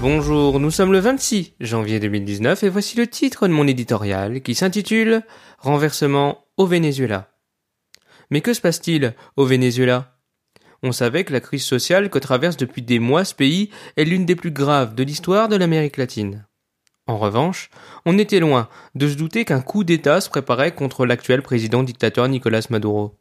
Bonjour, nous sommes le 26 janvier 2019 et voici le titre de mon éditorial qui s'intitule Renversement au Venezuela. Mais que se passe-t-il au Venezuela? On savait que la crise sociale que traverse depuis des mois ce pays est l'une des plus graves de l'histoire de l'Amérique latine. En revanche, on était loin de se douter qu'un coup d'État se préparait contre l'actuel président dictateur Nicolas Maduro.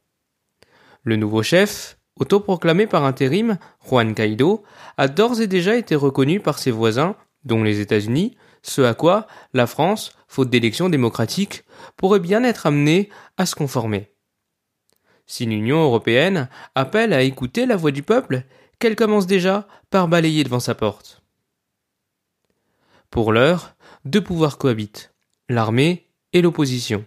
Le nouveau chef, autoproclamé par intérim, Juan Guaido, a d'ores et déjà été reconnu par ses voisins, dont les États-Unis, ce à quoi la France, faute d'élections démocratiques, pourrait bien être amenée à se conformer. Si l'Union européenne appelle à écouter la voix du peuple, qu'elle commence déjà par balayer devant sa porte. Pour l'heure, deux pouvoirs cohabitent, l'armée et l'opposition.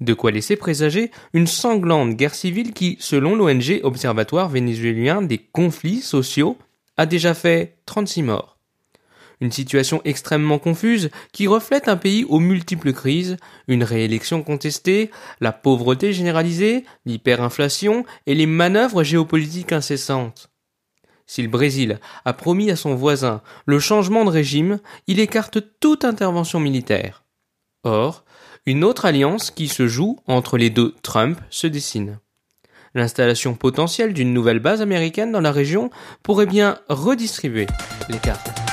De quoi laisser présager une sanglante guerre civile qui, selon l'ONG Observatoire vénézuélien des conflits sociaux, a déjà fait 36 morts. Une situation extrêmement confuse qui reflète un pays aux multiples crises, une réélection contestée, la pauvreté généralisée, l'hyperinflation et les manœuvres géopolitiques incessantes. Si le Brésil a promis à son voisin le changement de régime, il écarte toute intervention militaire. Or, une autre alliance qui se joue entre les deux Trump se dessine. L'installation potentielle d'une nouvelle base américaine dans la région pourrait bien redistribuer les cartes.